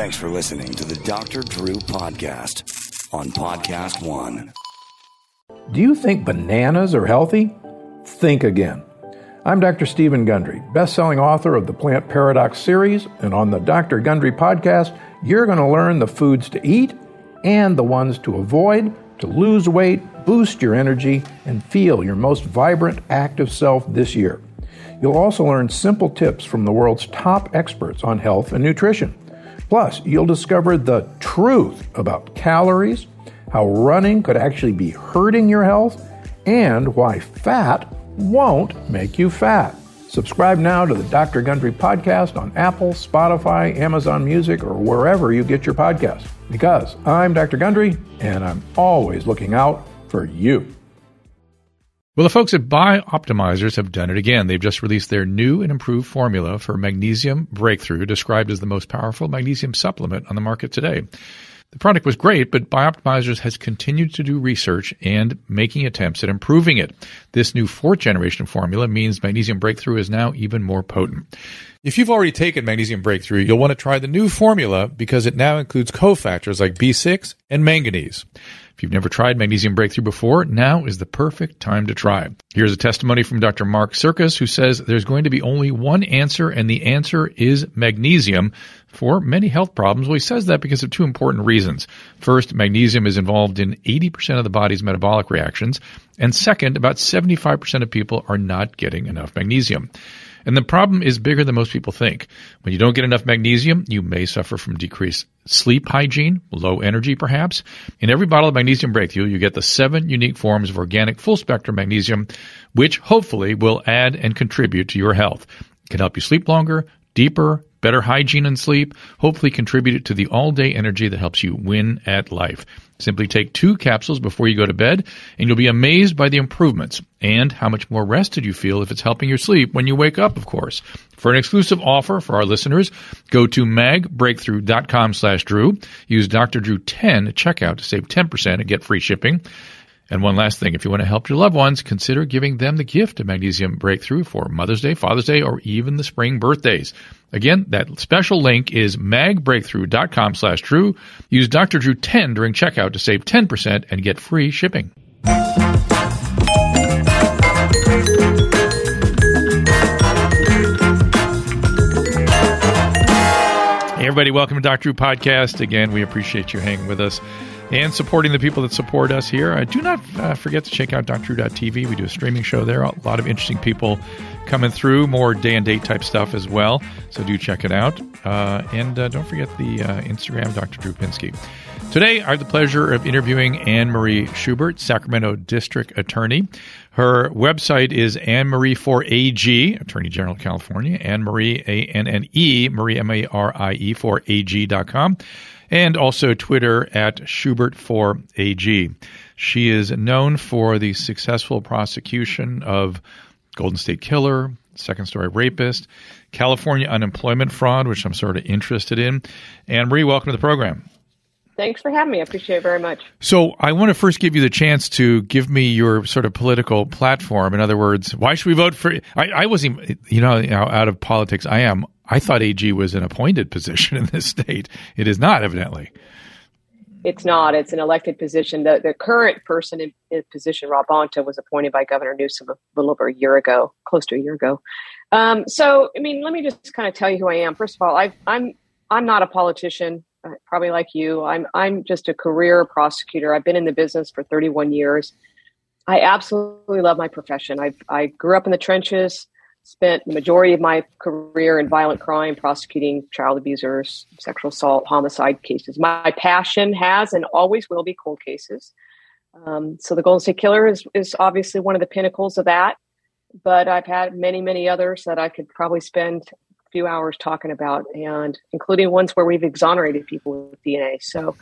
Thanks for listening to the Dr. Drew Podcast on Podcast One. Do you think bananas are healthy? Think again. I'm Dr. Stephen Gundry, best-selling author of the Plant Paradox series, and on the Dr. Gundry podcast, you're going to learn the foods to eat and the ones to avoid to lose weight, boost your energy, and feel your most vibrant, active self this year. You'll also learn simple tips from the world's top experts on health and nutrition. Plus, you'll discover the truth about calories, how running could actually be hurting your health, and why fat won't make you fat. Subscribe now to the Dr. Gundry podcast on Apple, Spotify, Amazon Music, or wherever you get your podcasts. Because I'm Dr. Gundry, and I'm always looking out for you. Well, the folks at Bioptimizers have done it again. They've just released their new and improved formula for magnesium breakthrough, described as the most powerful magnesium supplement on the market today. The product was great, but Bioptimizers has continued to do research and making attempts at improving it. This new fourth generation formula means magnesium breakthrough is now even more potent. If you've already taken magnesium breakthrough, you'll want to try the new formula because it now includes cofactors like B6 and manganese. If you've never tried Magnesium Breakthrough before, now is the perfect time to try. Here's a testimony from Dr. Mark Sircus, who says there's going to be only one answer, and the answer is magnesium for many health problems. Well, he says that because of two important reasons. First, magnesium is involved in 80% of the body's metabolic reactions. And second, about 75% of people are not getting enough magnesium. And the problem is bigger than most people think. When you don't get enough magnesium, you may suffer from decreased sleep hygiene, low energy perhaps. In every bottle of Magnesium Breakthrough, you get the seven unique forms of organic full spectrum magnesium, which hopefully will add and contribute to your health. It can help you sleep longer, deeper, better hygiene and sleep, hopefully contribute to the all day energy that helps you win at life. Simply take two capsules before you go to bed, and you'll be amazed by the improvements and how much more rested you feel if it's helping your sleep when you wake up, of course. For an exclusive offer for our listeners, go to magbreakthrough.com slash Drew. Use Dr. Drew 10 at checkout to save 10% and get free shipping. And one last thing, if you want to help your loved ones, consider giving them the gift of Magnesium Breakthrough for Mother's Day, Father's Day, or even the spring birthdays. Again, that special link is magbreakthrough.com slash Drew. Use Dr. Drew 10 during checkout to save 10% and get free shipping. Hey everybody, welcome to Dr. Drew Podcast. Again, we appreciate you hanging with us and supporting the people that support us here. Uh, do not uh, forget to check out DrDrew.tv. We do a streaming show there. A lot of interesting people coming through, more day and date type stuff as well. So do check it out. Uh, and uh, don't forget the uh, Instagram, Dr. Drew Pinsky. Today, I have the pleasure of interviewing Anne Marie Schubert, Sacramento District Attorney. Her website is Anne Marie for AG, Attorney General of California, Anne Marie, A N N E, Marie M A R I E for AG.com and also Twitter at Schubert4AG. She is known for the successful prosecution of Golden State Killer, second story rapist, California unemployment fraud, which I'm sort of interested in. Anne Marie, welcome to the program. Thanks for having me. I appreciate it very much. So, I want to first give you the chance to give me your sort of political platform. In other words, why should we vote for? I, I wasn't, you know, out of politics. I am I thought AG was an appointed position in this state. It is not, evidently. It's not. It's an elected position. The the current person in, in position, Rob Bonta, was appointed by Governor Newsom a little over a year ago, close to a year ago. Um, so, I mean, let me just kind of tell you who I am. First of all, I, I'm I'm not a politician, uh, probably like you. I'm I'm just a career prosecutor. I've been in the business for 31 years. I absolutely love my profession. I I grew up in the trenches spent the majority of my career in violent crime prosecuting child abusers, sexual assault, homicide cases. My passion has and always will be cold cases. Um, so the Golden State Killer is, is obviously one of the pinnacles of that. But I've had many, many others that I could probably spend a few hours talking about, and including ones where we've exonerated people with DNA. So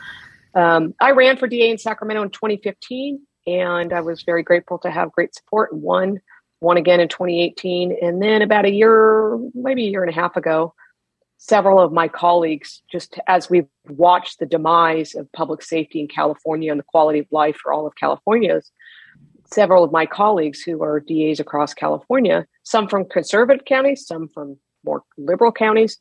um, I ran for DA in Sacramento in 2015, and I was very grateful to have great support and won one again in 2018. And then about a year, maybe a year and a half ago, several of my colleagues, just as we've watched the demise of public safety in California and the quality of life for all of California's, several of my colleagues who are DAs across California, some from conservative counties, some from more liberal counties,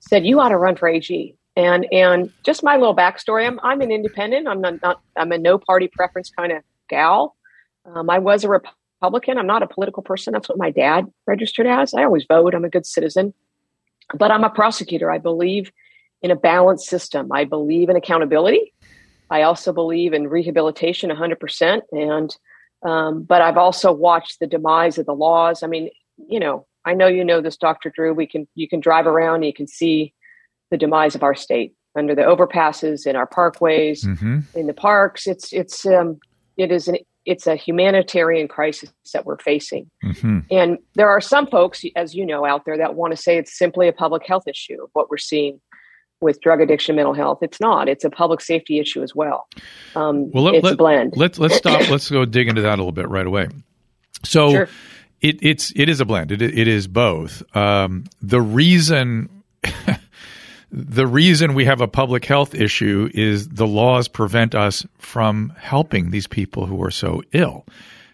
said, You ought to run for AG. And and just my little backstory. I'm I'm an independent. I'm not, not I'm a no party preference kind of gal. Um, I was a Republican. I'm not a political person. That's what my dad registered as. I always vote. I'm a good citizen, but I'm a prosecutor. I believe in a balanced system. I believe in accountability. I also believe in rehabilitation 100%. And, um, but I've also watched the demise of the laws. I mean, you know, I know you know this, Dr. Drew. We can, you can drive around and you can see the demise of our state under the overpasses in our parkways, mm-hmm. in the parks. It's, it's, um, it is an, it's a humanitarian crisis that we're facing. Mm-hmm. And there are some folks, as you know, out there that want to say it's simply a public health issue what we're seeing with drug addiction, mental health. It's not. It's a public safety issue as well. Um, well, let, it's let, a blend. Let's let's stop. let's go dig into that a little bit right away. So, sure. it, it's it is a blend. It it is both. Um, the reason. the reason we have a public health issue is the laws prevent us from helping these people who are so ill.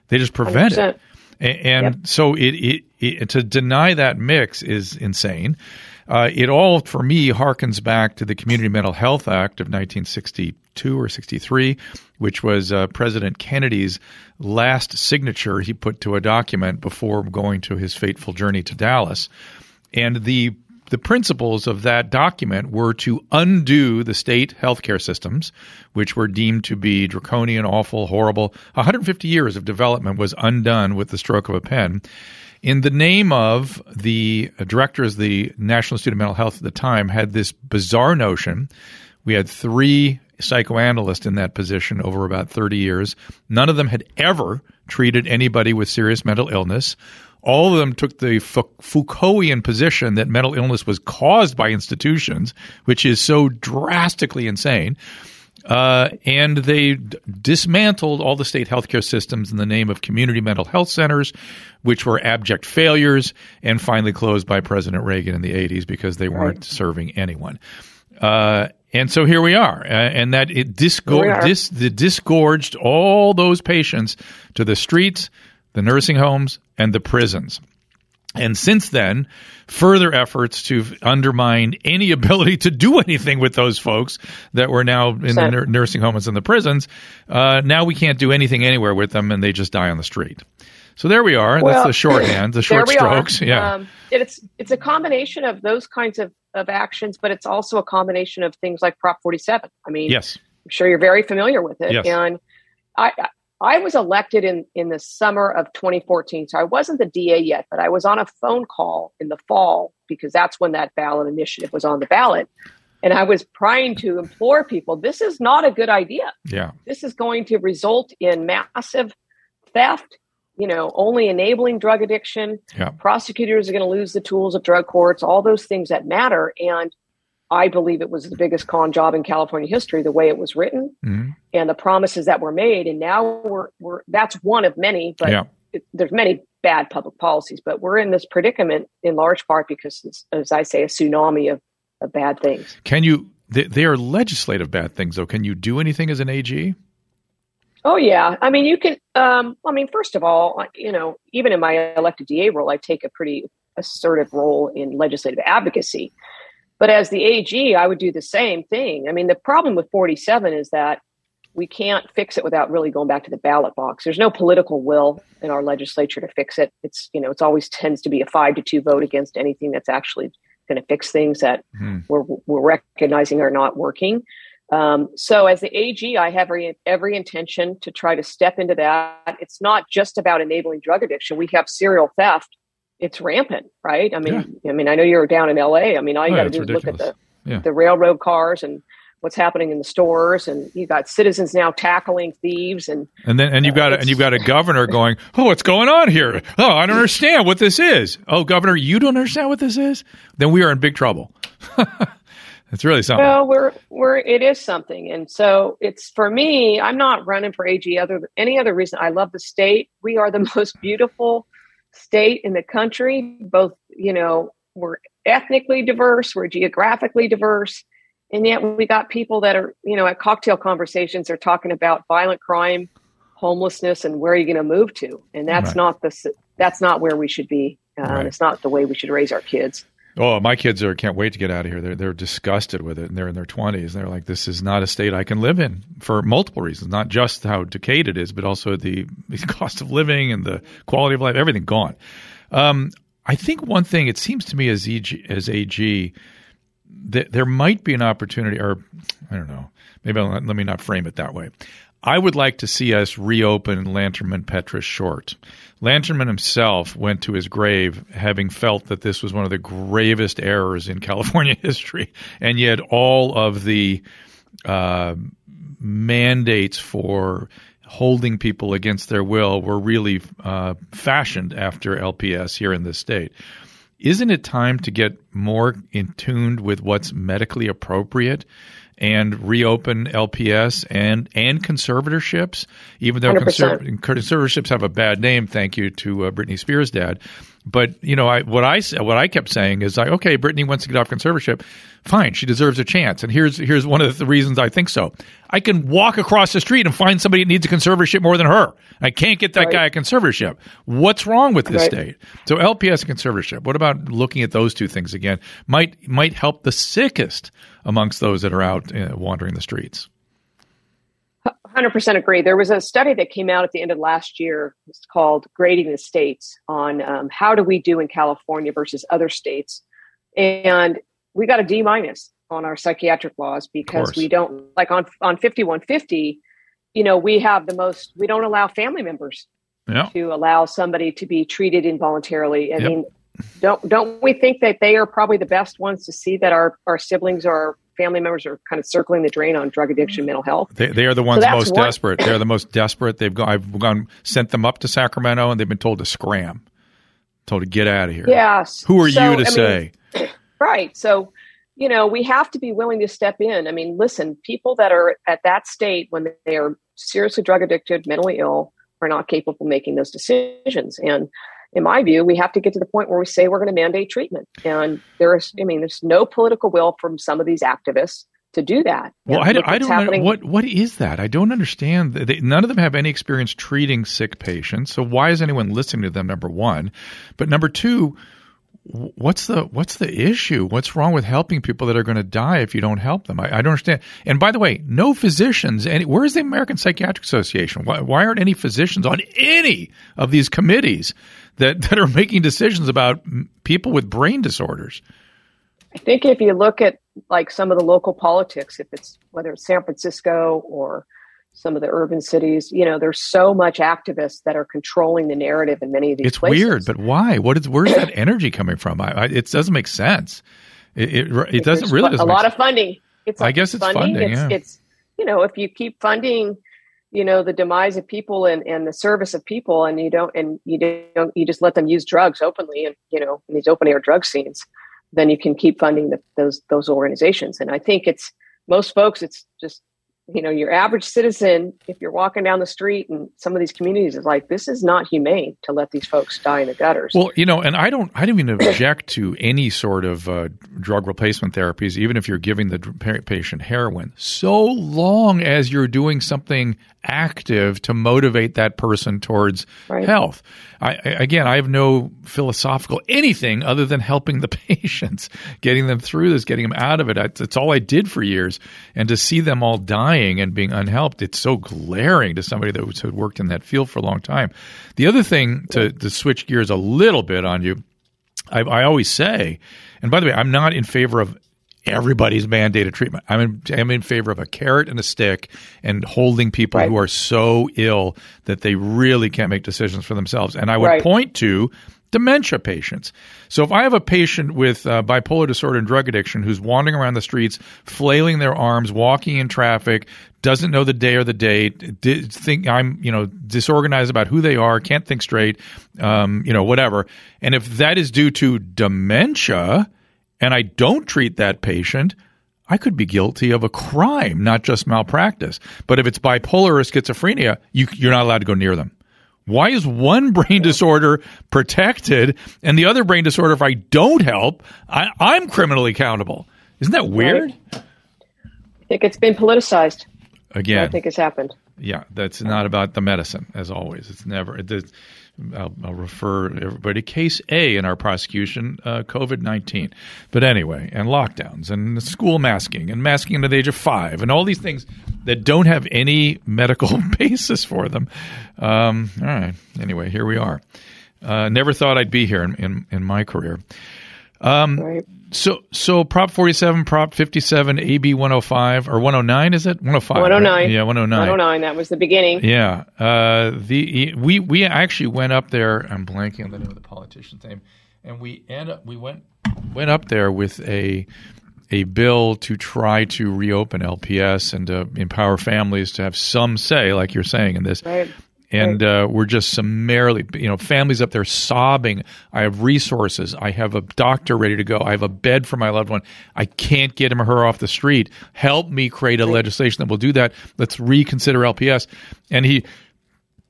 They just prevent 100%. it. And, yep. so it, it, it, to deny that mix is insane. Uh, it all, for me, harkens back to the Community Mental Health Act of 1962 or 63, which was uh, President Kennedy's last signature he put to a document before going to his fateful journey to Dallas. And the the principles of that document were to undo the state healthcare systems, which were deemed to be draconian, awful, horrible. 150 years of development was undone with the stroke of a pen in the name of the directors of the National Institute of Mental Health at the time had this bizarre notion. We had three psychoanalysts in that position over about 30 years. None of them had ever treated anybody with serious mental illness. All of them took the Foucaultian position that mental illness was caused by institutions, which is so drastically insane. Uh, and they d- dismantled all the state healthcare systems in the name of community mental health centers, which were abject failures and finally closed by President Reagan in the 80s because they weren't serving anyone. Uh, and so here we are, uh, and that it disgor- dis- the disgorged all those patients to the streets, the nursing homes, and the prisons. And since then, further efforts to undermine any ability to do anything with those folks that were now in the nur- nursing homes and the prisons. Uh, now we can't do anything anywhere with them, and they just die on the street. So there we are. Well, That's the shorthand, the short strokes. Are. Yeah, um, it's it's a combination of those kinds of, of actions, but it's also a combination of things like Prop 47. I mean, yes, I'm sure you're very familiar with it. Yes. And I, I was elected in, in the summer of 2014. So I wasn't the DA yet, but I was on a phone call in the fall because that's when that ballot initiative was on the ballot. And I was trying to implore people this is not a good idea. Yeah. This is going to result in massive theft, you know, only enabling drug addiction. Yeah. Prosecutors are going to lose the tools of drug courts, all those things that matter. And I believe it was the biggest con job in California history, the way it was written mm-hmm. and the promises that were made. And now we're, we're that's one of many, but yeah. it, there's many bad public policies. But we're in this predicament in large part because, as I say, a tsunami of, of bad things. Can you? They, they are legislative bad things, though. Can you do anything as an AG? Oh yeah, I mean you can. Um, I mean, first of all, you know, even in my elected DA role, I take a pretty assertive role in legislative advocacy. But as the AG, I would do the same thing. I mean, the problem with 47 is that we can't fix it without really going back to the ballot box. There's no political will in our legislature to fix it. It's, you know, it's always tends to be a five to two vote against anything that's actually going to fix things that mm. we're, we're recognizing are not working. Um, so as the AG, I have every, every intention to try to step into that. It's not just about enabling drug addiction. We have serial theft it's rampant, right? I mean, yeah. I mean, I know you're down in LA. I mean, all you oh, got to do is look at the yeah. the railroad cars and what's happening in the stores, and you've got citizens now tackling thieves, and and then and you've got uh, and you've got a governor going, oh, what's going on here? Oh, I don't understand what this is. Oh, governor, you don't understand what this is? Then we are in big trouble. it's really something. Well, we're we're it is something, and so it's for me. I'm not running for AG other any other reason. I love the state. We are the most beautiful state in the country. Both, you know, we're ethnically diverse, we're geographically diverse, and yet we got people that are, you know, at cocktail conversations are talking about violent crime, homelessness, and where are you going to move to? And that's right. not the that's not where we should be. Uh, right. It's not the way we should raise our kids. Oh, my kids are can't wait to get out of here. They're they're disgusted with it, and they're in their twenties. They're like, this is not a state I can live in for multiple reasons, not just how decayed it is, but also the, cost of living and the quality of life. Everything gone. Um, I think one thing it seems to me as EG, as AG that there might be an opportunity, or I don't know, maybe I'll, let me not frame it that way. I would like to see us reopen Lanterman Petris Short. Lanterman himself went to his grave having felt that this was one of the gravest errors in California history, and yet all of the uh, mandates for holding people against their will were really uh, fashioned after LPS here in this state. Isn't it time to get more in tuned with what's medically appropriate? And reopen LPS and and conservatorships, even though conserv- conservatorships have a bad name. Thank you to uh, Britney Spears' dad. But you know, I, what I what I kept saying is like, okay, Britney wants to get off conservatorship. Fine, she deserves a chance. And here's here's one of the reasons I think so. I can walk across the street and find somebody that needs a conservatorship more than her. I can't get that right. guy a conservatorship. What's wrong with this right. state? So LPS and conservatorship. What about looking at those two things again? Might might help the sickest amongst those that are out uh, wandering the streets. 100% agree. There was a study that came out at the end of last year. It's called Grading the States on um, how do we do in California versus other states. And we got a D minus on our psychiatric laws because we don't, like on, on 5150, you know, we have the most, we don't allow family members yeah. to allow somebody to be treated involuntarily. I yep. mean, don't don't we think that they are probably the best ones to see that our our siblings or family members are kind of circling the drain on drug addiction, mental health. They, they are the ones so most one. desperate. They're the most desperate. They've gone. I've gone sent them up to Sacramento, and they've been told to scram, told to get out of here. Yes. Who are so, you to I say? Mean, right. So you know we have to be willing to step in. I mean, listen, people that are at that state when they are seriously drug addicted, mentally ill, are not capable of making those decisions, and in my view, we have to get to the point where we say we're going to mandate treatment. And there's, I mean, there's no political will from some of these activists to do that. Well, I don't, I don't know what what is that. I don't understand. They, none of them have any experience treating sick patients. So why is anyone listening to them? Number one, but number two, what's the what's the issue? What's wrong with helping people that are going to die if you don't help them? I, I don't understand. And by the way, no physicians. Any, where's the American Psychiatric Association? Why, why aren't any physicians on any of these committees that that are making decisions about people with brain disorders? I think if you look at like some of the local politics, if it's whether it's San Francisco or some of the urban cities. You know, there's so much activists that are controlling the narrative in many of these. It's places. weird, but why? What is where's that energy coming from? I, I, it doesn't make sense. It it, it doesn't really. Doesn't a lot sense. of funding. It's like I guess it's funding. funding. It's, yeah. it's you know if you keep funding you know the demise of people and, and the service of people and you don't and you don't you just let them use drugs openly and you know in these open air drug scenes then you can keep funding the, those those organizations. And i think it's most folks it's just you know your average citizen if you're walking down the street and some of these communities is like this is not humane to let these folks die in the gutters well you know and i don't i don't even object to any sort of uh, drug replacement therapies even if you're giving the patient heroin so long as you're doing something active to motivate that person towards right. health I, again, I have no philosophical anything other than helping the patients, getting them through this, getting them out of it. It's all I did for years, and to see them all dying and being unhelped, it's so glaring to somebody that had worked in that field for a long time. The other thing to, to switch gears a little bit on you, I, I always say, and by the way, I'm not in favor of everybody's mandated treatment. I'm in, I'm in favor of a carrot and a stick and holding people right. who are so ill that they really can't make decisions for themselves. And I would right. point to dementia patients. So if I have a patient with uh, bipolar disorder and drug addiction who's wandering around the streets, flailing their arms, walking in traffic, doesn't know the day or the date, think I'm you know disorganized about who they are, can't think straight, um, you know whatever, and if that is due to dementia and I don't treat that patient, I could be guilty of a crime, not just malpractice. But if it's bipolar or schizophrenia, you, you're not allowed to go near them. Why is one brain disorder protected and the other brain disorder, if I don't help, I, am criminally accountable? Isn't that weird? Right. I think it's been politicized. Again, I think it's happened. Yeah, that's not about the medicine, as always. It's never. It, I'll, I'll, refer everybody case A in our prosecution, uh, COVID 19. But anyway, and lockdowns and school masking and masking under the age of five and all these things that don't have any medical basis for them. Um, all right. Anyway, here we are. Uh, never thought I'd be here in, in, in my career. Um, right. So, so Prop 47, Prop 57, AB 105 or 109 is it? 105. 109. Right? Yeah, 109. 109. That was the beginning. Yeah. Uh, the we we actually went up there. I'm blanking on the name of the politician's name, and we end up we went went up there with a a bill to try to reopen LPS and to empower families to have some say, like you're saying in this. Right and uh, we're just summarily, you know, families up there sobbing. I have resources. I have a doctor ready to go. I have a bed for my loved one. I can't get him or her off the street. Help me create a legislation that will do that. Let's reconsider LPS. And he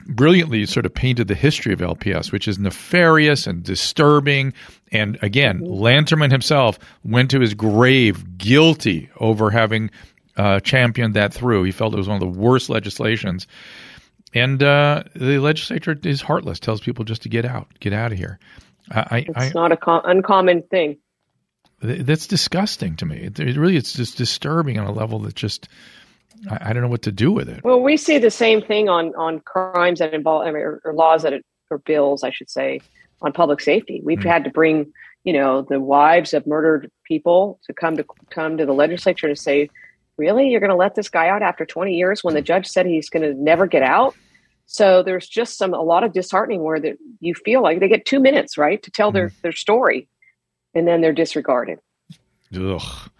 brilliantly sort of painted the history of LPS, which is nefarious and disturbing. And again. Lanterman himself went to his grave guilty over having uh, championed that through. He felt it was one of the worst legislations. And uh, the legislature is heartless, tells people just to get out, get out of here. I, it's I, not an com- uncommon thing. That's disgusting to me. It, really, it's just disturbing on a level that just I, I, don't know what to do with it. Well, we see the same thing on on crimes that involve I or, or laws that or bills, I should say, on public safety. We've mm. had to bring you know the wives of murdered people to come to come to the legislature to say really you're going to let this guy out after 20 years when the judge said he's going to never get out so there's just some a lot of disheartening where that you feel like they get two minutes right to tell their mm. their story and then they're disregarded Ugh.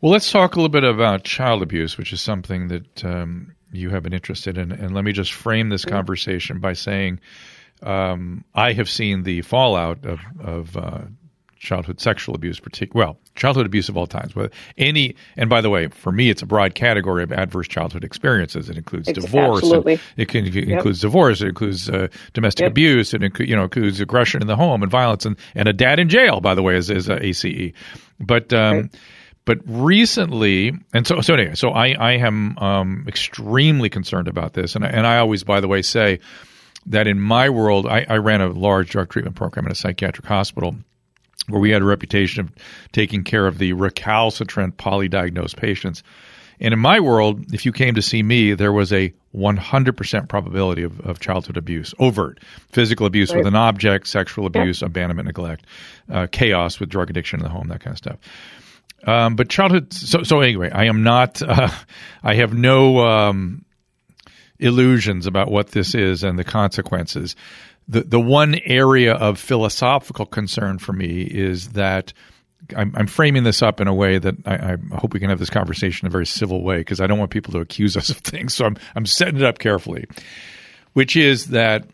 well let's talk a little bit about child abuse which is something that um, you have been interested in and let me just frame this mm-hmm. conversation by saying um, I have seen the fallout of, of uh, childhood sexual abuse, partic- well, childhood abuse of all kinds. But any, and by the way, for me, it's a broad category of adverse childhood experiences. It includes it's divorce. Absolutely. It, can, it yep. includes divorce. It includes uh, domestic yep. abuse. It includes, you know, includes aggression in the home and violence and, and a dad in jail, by the way, is, is ACE. But, um, right. But recently, and so so anyway, so I I am um, extremely concerned about this, and I, and I always, by the way, say that in my world, I, I ran a large drug treatment program in a psychiatric hospital, where we had a reputation of taking care of the recalcitrant polydiagnosed patients. And in my world, if you came to see me, there was a 100% probability of, of childhood abuse, overt physical abuse right. with an object, sexual abuse, yeah. abandonment, neglect, uh, chaos with drug addiction in the home, that kind of stuff. Um, but childhood, so, so anyway, I am not, uh, I have no um, illusions about what this is and the consequences the the one area of philosophical concern for me is that I'm, I'm framing this up in a way that I, I, hope we can have this conversation in a very civil way because I don't want people to accuse us of things. So I'm I'm setting it up carefully, which is that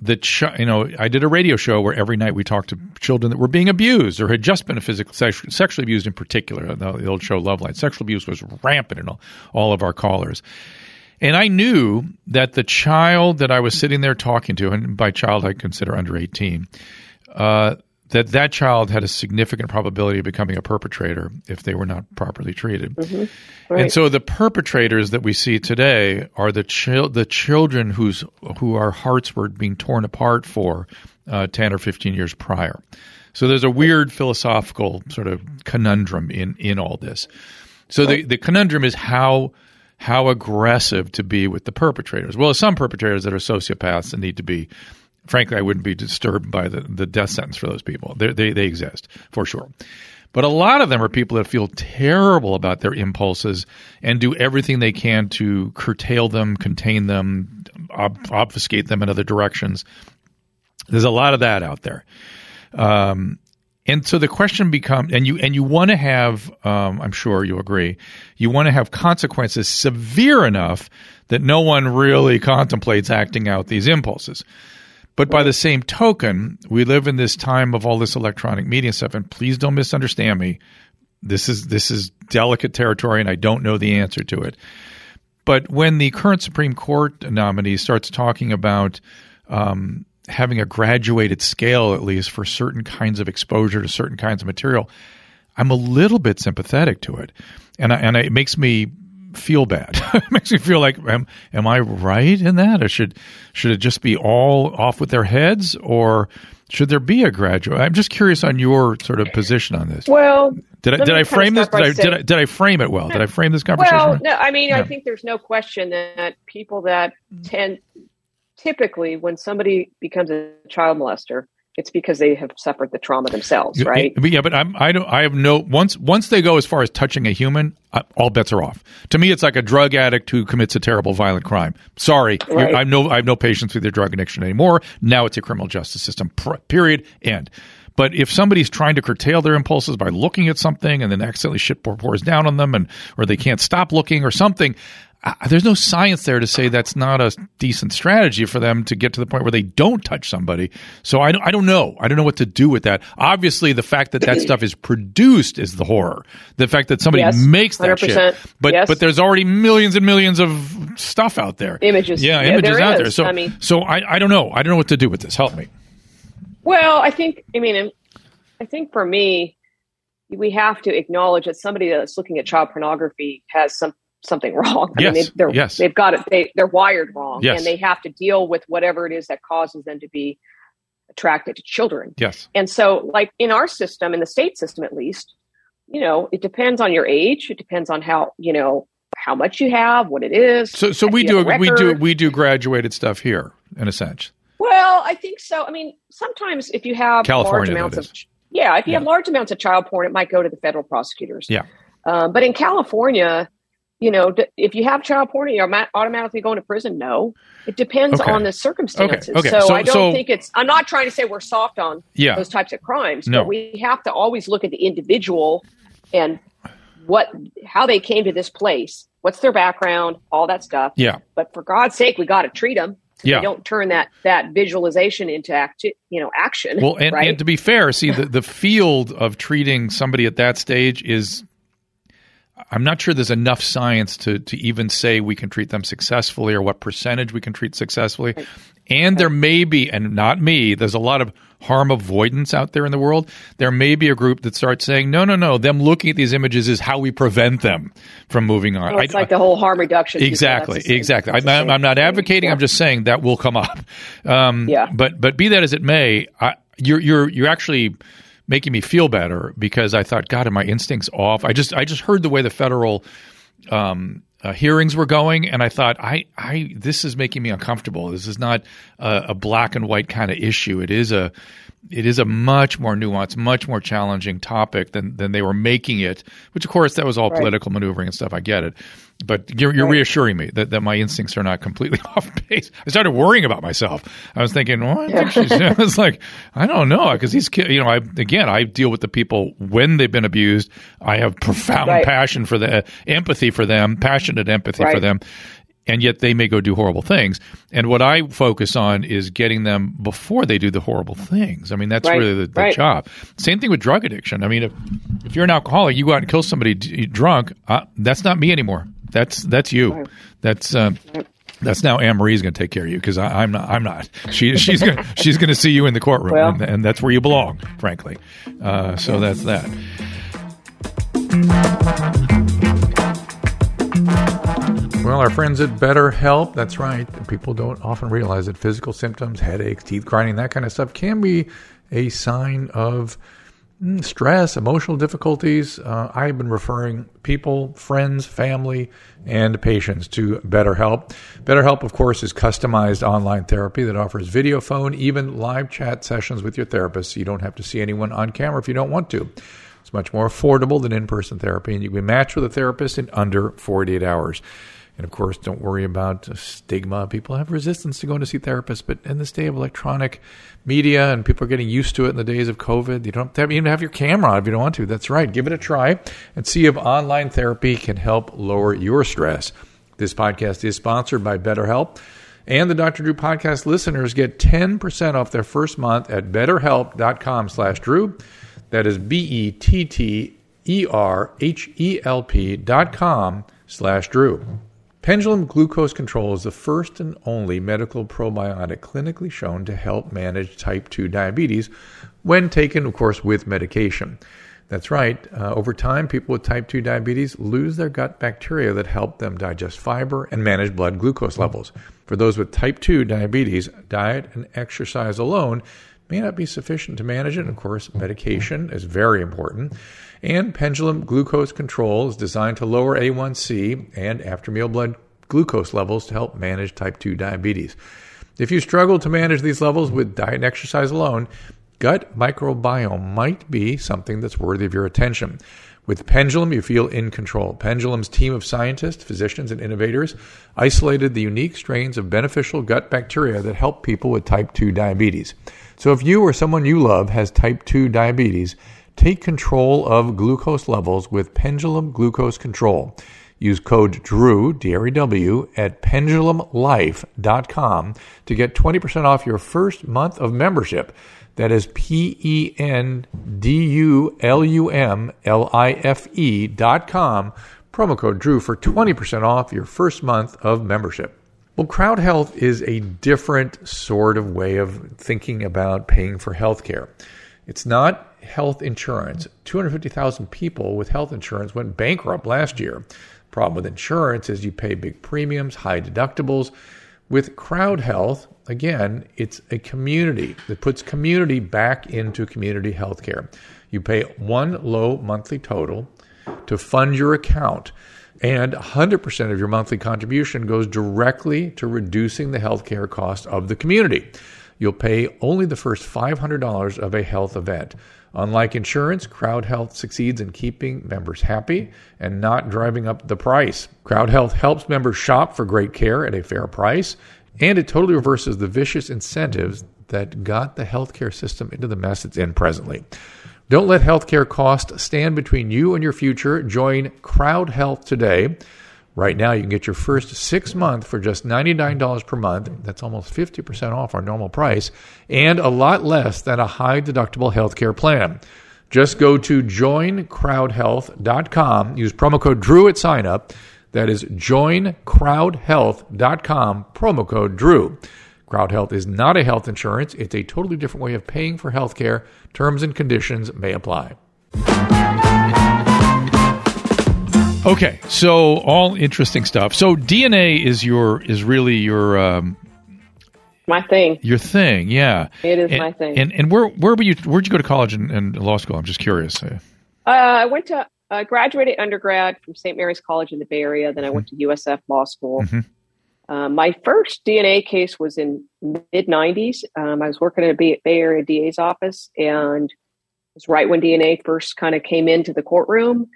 the ch- you know I did a radio show where every night we talked to children that were being abused or had just been physical sex, sexually abused in particular. The, the old show Loveline, sexual abuse was rampant in all, all of our callers. And I knew that the child that I was sitting there talking to, and by child I consider under 18, uh, that that child had a significant probability of becoming a perpetrator if they were not properly treated. Mm-hmm. Right. And so the perpetrators that we see today are the chil- the children whose who our hearts were being torn apart for uh, 10 or 15 years prior. So there's a weird philosophical sort of conundrum in in all this. So the, the conundrum is how how aggressive to be with the perpetrators. Well, some perpetrators that are sociopaths and need to be, frankly, I wouldn't be disturbed by the, the death sentence for those people. They're, they they exist for sure. But a lot of them are people that feel terrible about their impulses and do everything they can to curtail them, contain them, ob- obfuscate them in other directions. There's a lot of that out there. Um, and so the question becomes, and you and you want to have, um, I'm sure you agree, you want to have consequences severe enough that no one really contemplates acting out these impulses. But by the same token, we live in this time of all this electronic media stuff, and please don't misunderstand me. This is this is delicate territory, and I don't know the answer to it. But when the current Supreme Court nominee starts talking about um, having a graduated scale, at least for certain kinds of exposure to certain kinds of material, I'm a little bit sympathetic to it, and I, and it makes me feel bad. it makes me feel like, am, am I right in that? Or should, should it just be all off with their heads or should there be a graduate? I'm just curious on your sort of position on this. Well, did I, did I frame this? Did I, did I, did I frame it well? Did I frame this conversation? Well, no, I mean, yeah. I think there's no question that people that tend, typically, when somebody becomes a child molester, it's because they have suffered the trauma themselves, right? Yeah, but I'm, I don't. I have no once once they go as far as touching a human, all bets are off. To me, it's like a drug addict who commits a terrible, violent crime. Sorry, right. I have no I have no patience with your drug addiction anymore. Now it's a criminal justice system. Period. End. But if somebody's trying to curtail their impulses by looking at something and then accidentally shit pours down on them, and or they can't stop looking or something, there's no science there to say that's not a decent strategy for them to get to the point where they don't touch somebody. So I don't, I don't know. I don't know what to do with that. Obviously, the fact that that stuff is produced is the horror. The fact that somebody yes, makes that 100%. shit. But yes. but there's already millions and millions of stuff out there. Images. Yeah, yeah images there out is. there. So I mean, so I, I don't know. I don't know what to do with this. Help me. Well, I think I mean I think for me we have to acknowledge that somebody that's looking at child pornography has some something wrong. I yes. mean, they, are yes. they've got it. They, they're wired wrong, yes. and they have to deal with whatever it is that causes them to be attracted to children. Yes. And so, like in our system, in the state system at least, you know, it depends on your age. It depends on how you know how much you have, what it is. So, so we do we do we do graduated stuff here in a sense. Well, I think so. I mean, sometimes if you have California, large amounts of yeah, if you yeah. have large amounts of child porn, it might go to the federal prosecutors. Yeah. Um, but in California, you know, if you have child porn, you're automatically going to prison. No, it depends okay. on the circumstances. Okay. Okay. So, so, I don't so, think it's. I'm not trying to say we're soft on yeah. those types of crimes, no. but we have to always look at the individual and what how they came to this place, what's their background, all that stuff. Yeah. But for God's sake, we got to treat them. Yeah. don't turn that that visualization into act, you know, action. Well, and, right? and to be fair, see the the field of treating somebody at that stage is I'm not sure there's enough science to to even say we can treat them successfully or what percentage we can treat successfully. Right. And there may be, and not me, there's a lot of harm avoidance out there in the world. There may be a group that starts saying, no, no, no, them looking at these images is how we prevent them from moving on. Well, it's I, like the whole harm reduction. Exactly, exactly. I'm, I'm, not advocating. Yeah. I'm just saying that will come up. Um, yeah. But but be that as it may, I, you're you're you're actually making me feel better because I thought, God, are my instincts off? I just I just heard the way the federal um, uh, hearings were going, and I thought, I I this is making me uncomfortable. This is not a, a black and white kind of issue. It is a it is a much more nuanced, much more challenging topic than than they were making it. Which, of course, that was all right. political maneuvering and stuff. I get it, but you're, you're right. reassuring me that, that my instincts are not completely off base. I started worrying about myself. I was thinking, well, I, yeah. she's, I was like, I don't know, because these kids, you know, I again, I deal with the people when they've been abused. I have profound right. passion for the empathy for them, passionate empathy for them, and yet they may go do horrible things. And what I focus on is getting them before they do the horrible things. I mean, that's right. really the, the right. job. Same thing with drug addiction. I mean, if, if you're an alcoholic, you go out and kill somebody d- drunk, uh, that's not me anymore. That's that's you. That's. Uh, that's now Anne Marie's going to take care of you because I'm not. I'm not. She, she's going. she's going to see you in the courtroom, well, and, and, that's where you belong, frankly. Uh, so that's that. Well, our friends at BetterHelp, that's right. People don't often realize that physical symptoms, headaches, teeth grinding, that kind of stuff can be a sign of stress, emotional difficulties. Uh, I've been referring people, friends, family, and patients to BetterHelp. BetterHelp, of course, is customized online therapy that offers video, phone, even live chat sessions with your therapist. So you don't have to see anyone on camera if you don't want to. It's much more affordable than in person therapy, and you can be matched with a therapist in under 48 hours. And of course, don't worry about stigma. People have resistance to going to see therapists, but in this day of electronic media and people are getting used to it in the days of COVID, you don't have even have your camera on if you don't want to. That's right. Give it a try and see if online therapy can help lower your stress. This podcast is sponsored by BetterHelp. And the Dr. Drew podcast listeners get 10% off their first month at betterhelp.com slash Drew. That is B-E-T-T-E-R-H-E-L-P dot com slash Drew. Pendulum glucose control is the first and only medical probiotic clinically shown to help manage type 2 diabetes when taken, of course, with medication. That's right. Uh, over time, people with type 2 diabetes lose their gut bacteria that help them digest fiber and manage blood glucose levels. For those with type 2 diabetes, diet and exercise alone may not be sufficient to manage it. And of course, medication is very important. And pendulum glucose control is designed to lower A1C and after meal blood glucose levels to help manage type 2 diabetes. If you struggle to manage these levels with diet and exercise alone, gut microbiome might be something that's worthy of your attention. With Pendulum, you feel in control. Pendulum's team of scientists, physicians, and innovators isolated the unique strains of beneficial gut bacteria that help people with type 2 diabetes. So if you or someone you love has type 2 diabetes, take control of glucose levels with Pendulum Glucose Control. Use code DREW, D-R-E-W, at pendulumlife.com to get 20% off your first month of membership. That is P E N D U L U M L I F E dot com. Promo code DREW for 20% off your first month of membership. Well, crowd health is a different sort of way of thinking about paying for health care. It's not health insurance. 250,000 people with health insurance went bankrupt last year. Problem with insurance is you pay big premiums, high deductibles. With crowd health, again, it's a community that puts community back into community healthcare. You pay one low monthly total to fund your account, and 100% of your monthly contribution goes directly to reducing the healthcare cost of the community. You'll pay only the first $500 of a health event. Unlike insurance, Crowd Health succeeds in keeping members happy and not driving up the price. Crowd Health helps members shop for great care at a fair price, and it totally reverses the vicious incentives that got the healthcare system into the mess it's in presently. Don't let healthcare cost stand between you and your future. Join Crowd Health today. Right now, you can get your first six month for just $99 per month. That's almost 50% off our normal price and a lot less than a high deductible healthcare plan. Just go to joincrowdhealth.com. Use promo code DREW at sign up. That is joincrowdhealth.com, promo code DREW. Crowd Health is not a health insurance, it's a totally different way of paying for healthcare. Terms and conditions may apply. Okay, so all interesting stuff. So DNA is your is really your um, my thing. Your thing, yeah. It is and, my thing. And and where where were you? Where'd you go to college and, and law school? I'm just curious. Uh, I went to I uh, graduated undergrad from St. Mary's College in the Bay Area. Then I went to USF Law School. Mm-hmm. Uh, my first DNA case was in mid '90s. Um, I was working at a Bay Area DA's office, and it was right when DNA first kind of came into the courtroom.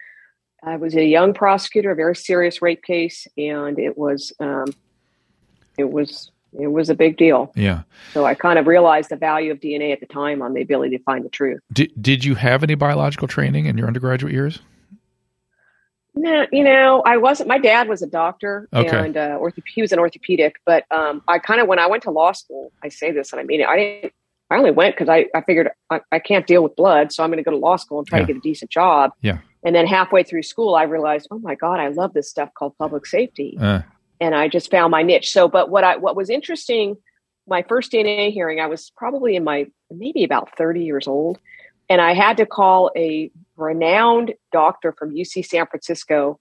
I was a young prosecutor, a very serious rape case, and it was um, it was it was a big deal. Yeah. So I kind of realized the value of DNA at the time on the ability to find the truth. Did Did you have any biological training in your undergraduate years? No, you know, I wasn't. My dad was a doctor, okay. and uh, ortho- he was an orthopedic. But um, I kind of, when I went to law school, I say this, and I mean it. I didn't. I only went because I, I figured I, I, can't deal with blood, so I'm going to go to law school and try yeah. to get a decent job. Yeah. And then halfway through school, I realized, oh my God, I love this stuff called public safety. Uh. And I just found my niche. So, but what I, what was interesting, my first DNA hearing, I was probably in my, maybe about 30 years old. And I had to call a renowned doctor from UC San Francisco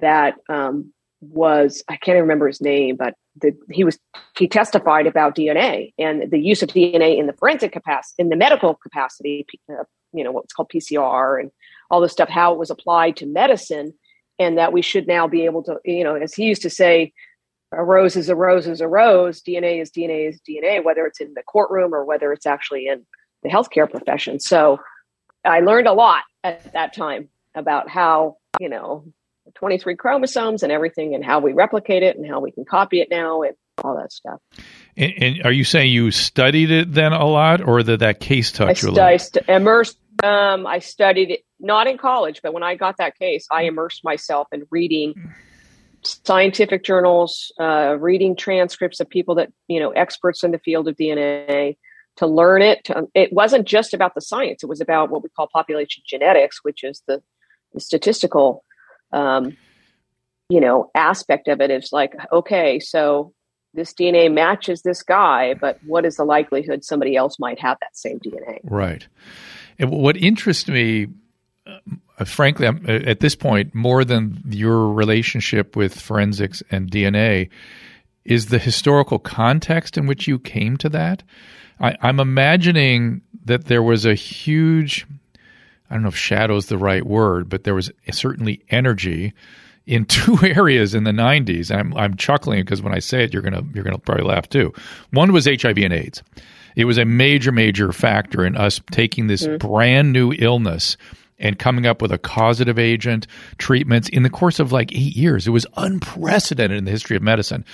that um, was, I can't even remember his name, but the, he was, he testified about DNA and the use of DNA in the forensic capacity, in the medical capacity, uh, you know, what's called PCR and all this stuff, how it was applied to medicine, and that we should now be able to, you know, as he used to say, a rose is a rose is a rose, DNA is DNA is DNA, whether it's in the courtroom or whether it's actually in the healthcare profession. So I learned a lot at that time about how, you know, 23 chromosomes and everything and how we replicate it and how we can copy it now and all that stuff. And, and are you saying you studied it then a lot or did that case touch I you a stu- I lot? st- immersed um, I studied it not in college, but when I got that case, I immersed myself in reading scientific journals, uh, reading transcripts of people that you know experts in the field of DNA to learn it. To, it wasn't just about the science; it was about what we call population genetics, which is the, the statistical, um, you know, aspect of it. It's like, okay, so this DNA matches this guy, but what is the likelihood somebody else might have that same DNA? Right. And what interests me uh, frankly, I'm, uh, at this point, more than your relationship with forensics and DNA, is the historical context in which you came to that. I, I'm imagining that there was a huge, I don't know if shadow is the right word, but there was certainly energy in two areas in the 90s. I'm, I'm chuckling because when I say it, you're gonna you're gonna probably laugh too. One was HIV and AIDS. It was a major, major factor in us taking this mm-hmm. brand new illness and coming up with a causative agent, treatments in the course of like eight years. It was unprecedented in the history of medicine.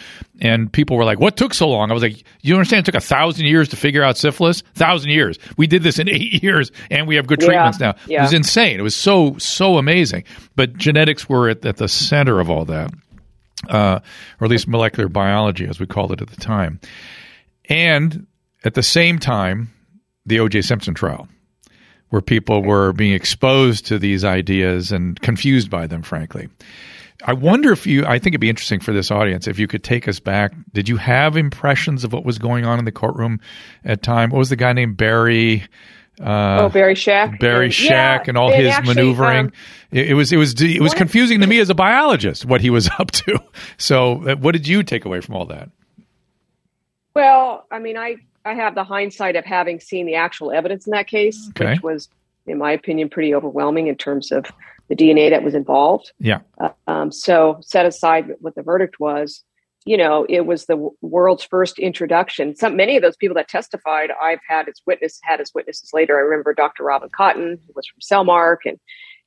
And people were like, What took so long? I was like, You understand it took a thousand years to figure out syphilis? Thousand years. We did this in eight years and we have good treatments yeah, now. Yeah. It was insane. It was so, so amazing. But genetics were at, at the center of all that. Uh, or at least molecular biology, as we called it at the time. And at the same time, the O.J. Simpson trial where people were being exposed to these ideas and confused by them, frankly. I wonder if you, I think it'd be interesting for this audience if you could take us back. Did you have impressions of what was going on in the courtroom at time? What was the guy named Barry? Uh, oh, Barry Scheck, Barry Scheck yeah, and all his actually, maneuvering. Um, it, it, was it was it was confusing to me as a biologist what he was up to. So, uh, what did you take away from all that? Well, I mean, I I have the hindsight of having seen the actual evidence in that case, okay. which was, in my opinion, pretty overwhelming in terms of the DNA that was involved. Yeah. Uh, um, so set aside what the verdict was, you know, it was the w- world's first introduction. Some many of those people that testified, I've had as witness had as witnesses later. I remember Dr. Robin Cotton, who was from Cellmark, and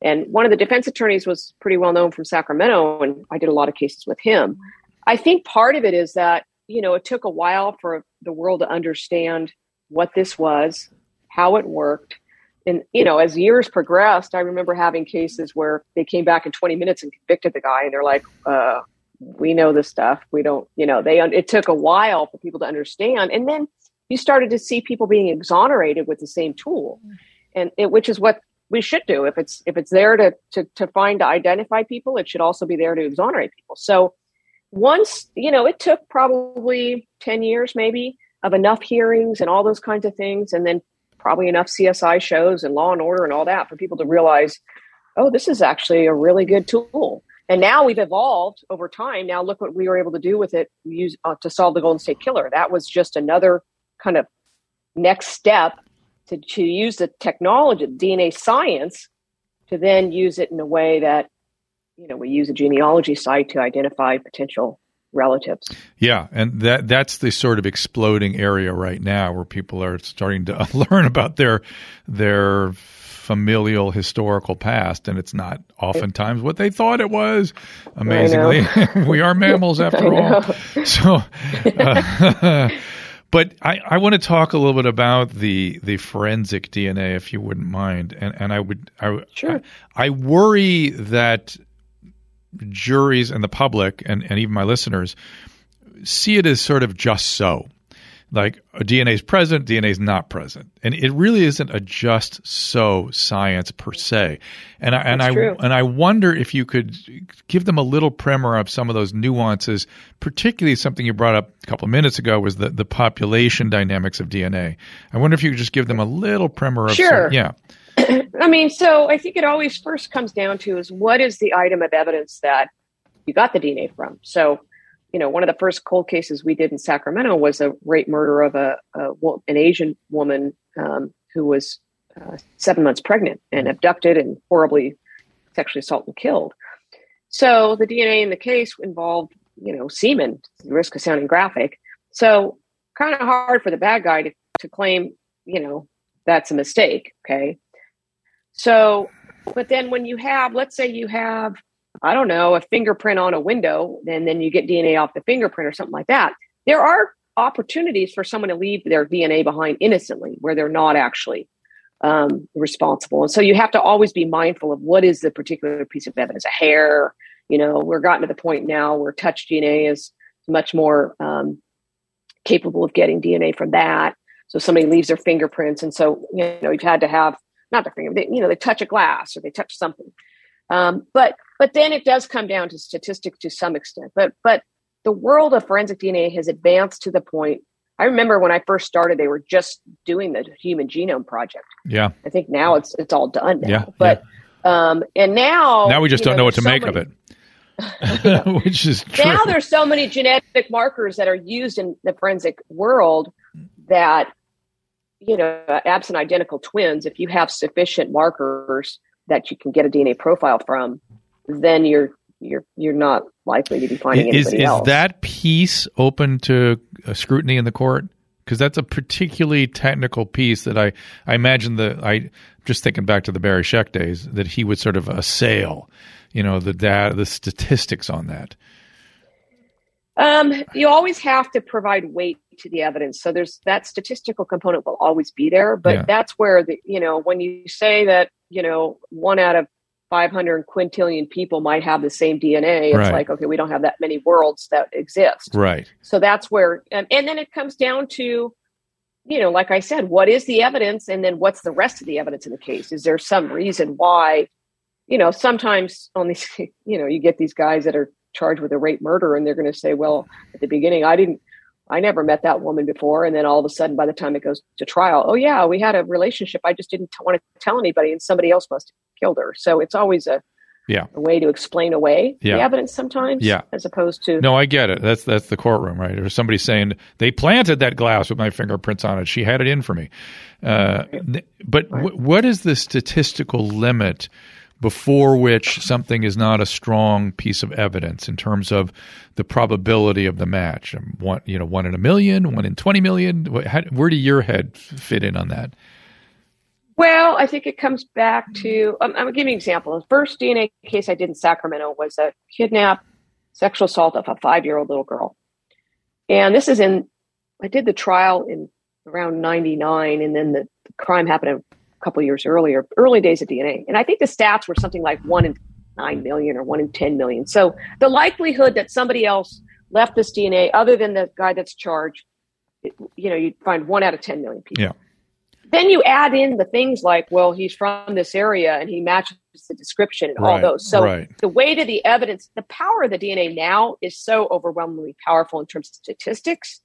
and one of the defense attorneys was pretty well known from Sacramento, and I did a lot of cases with him. I think part of it is that you know, it took a while for the world to understand what this was, how it worked. And, you know, as years progressed, I remember having cases where they came back in 20 minutes and convicted the guy, and they're like, uh, we know this stuff. We don't, you know, they, it took a while for people to understand. And then you started to see people being exonerated with the same tool. And it, which is what we should do. If it's, if it's there to, to, to find, to identify people, it should also be there to exonerate people. So, once you know it took probably 10 years maybe of enough hearings and all those kinds of things and then probably enough csi shows and law and order and all that for people to realize oh this is actually a really good tool. And now we've evolved over time. Now look what we were able to do with it use uh, to solve the golden state killer. That was just another kind of next step to, to use the technology dna science to then use it in a way that you know, we use a genealogy site to identify potential relatives. Yeah, and that that's the sort of exploding area right now where people are starting to learn about their their familial historical past and it's not oftentimes what they thought it was amazingly we are mammals after all so uh, but I, I want to talk a little bit about the the forensic DNA, if you wouldn't mind. And and I would I, sure. I, I worry that juries and the public and, and even my listeners see it as sort of just so. Like DNA is present, DNA is not present, and it really isn't a just so science per se. And I and I true. and I wonder if you could give them a little primer of some of those nuances, particularly something you brought up a couple of minutes ago was the the population dynamics of DNA. I wonder if you could just give them a little primer of sure. Some, yeah. I mean, so I think it always first comes down to is what is the item of evidence that you got the DNA from? So, you know, one of the first cold cases we did in Sacramento was a rape murder of a, a an Asian woman um, who was uh, seven months pregnant and abducted and horribly sexually assaulted and killed. So the DNA in the case involved, you know, semen. Risk of sounding graphic. So kind of hard for the bad guy to, to claim, you know, that's a mistake. Okay. So, but then when you have, let's say you have, I don't know, a fingerprint on a window, and then you get DNA off the fingerprint or something like that, there are opportunities for someone to leave their DNA behind innocently where they're not actually um, responsible. And so you have to always be mindful of what is the particular piece of evidence, a hair, you know, we're gotten to the point now where touch DNA is much more um, capable of getting DNA from that. So somebody leaves their fingerprints. And so, you know, you've had to have not their finger, they, you know, they touch a glass or they touch something. Um, but but then it does come down to statistics to some extent. But but the world of forensic DNA has advanced to the point. I remember when I first started, they were just doing the Human Genome Project. Yeah, I think now it's it's all done now. Yeah, but Um, and now, now we just don't know, know what to so make many, of it, which is true. now there's so many genetic markers that are used in the forensic world that you know, absent identical twins, if you have sufficient markers that you can get a DNA profile from, then you're you're you're not likely to be finding is, anybody is else. that piece open to scrutiny in the court? Because that's a particularly technical piece that I I imagine that I just thinking back to the Barry Scheck days that he would sort of assail, you know, the data, the statistics on that. Um, you always have to provide weight to the evidence. So there's that statistical component will always be there, but yeah. that's where the you know when you say that you know one out of 500 quintillion people might have the same DNA. It's right. like okay, we don't have that many worlds that exist. Right. So that's where, and, and then it comes down to you know, like I said, what is the evidence, and then what's the rest of the evidence in the case? Is there some reason why? You know, sometimes on these, you know, you get these guys that are charged with a rape murder and they're going to say well at the beginning i didn't i never met that woman before. And then all of a sudden by the time it goes to trial oh yeah we had a relationship. I just didn't want to tell anybody and somebody else must have killed her. So it's always a yeah. a way to explain away yeah. the evidence sometimes yeah. as opposed to no i get it. That's that's the courtroom right? Or somebody saying they planted that glass with my fingerprints on it. She had it in for me. Uh, but right. w- what is the statistical limit before which something is not a strong piece of evidence in terms of the probability of the match. Um, one, you know, one in a million, one in twenty million. How, where do your head fit in on that? Well, I think it comes back to. Um, I'm going to give you an example. The first DNA case I did in Sacramento was a kidnap, sexual assault of a five year old little girl, and this is in. I did the trial in around '99, and then the, the crime happened couple years earlier, early days of DNA. And I think the stats were something like one in nine million or one in 10 million. So the likelihood that somebody else left this DNA other than the guy that's charged, it, you know, you'd find one out of 10 million people. Yeah. Then you add in the things like, well, he's from this area and he matches the description and right, all those. So right. the weight of the evidence, the power of the DNA now is so overwhelmingly powerful in terms of statistics.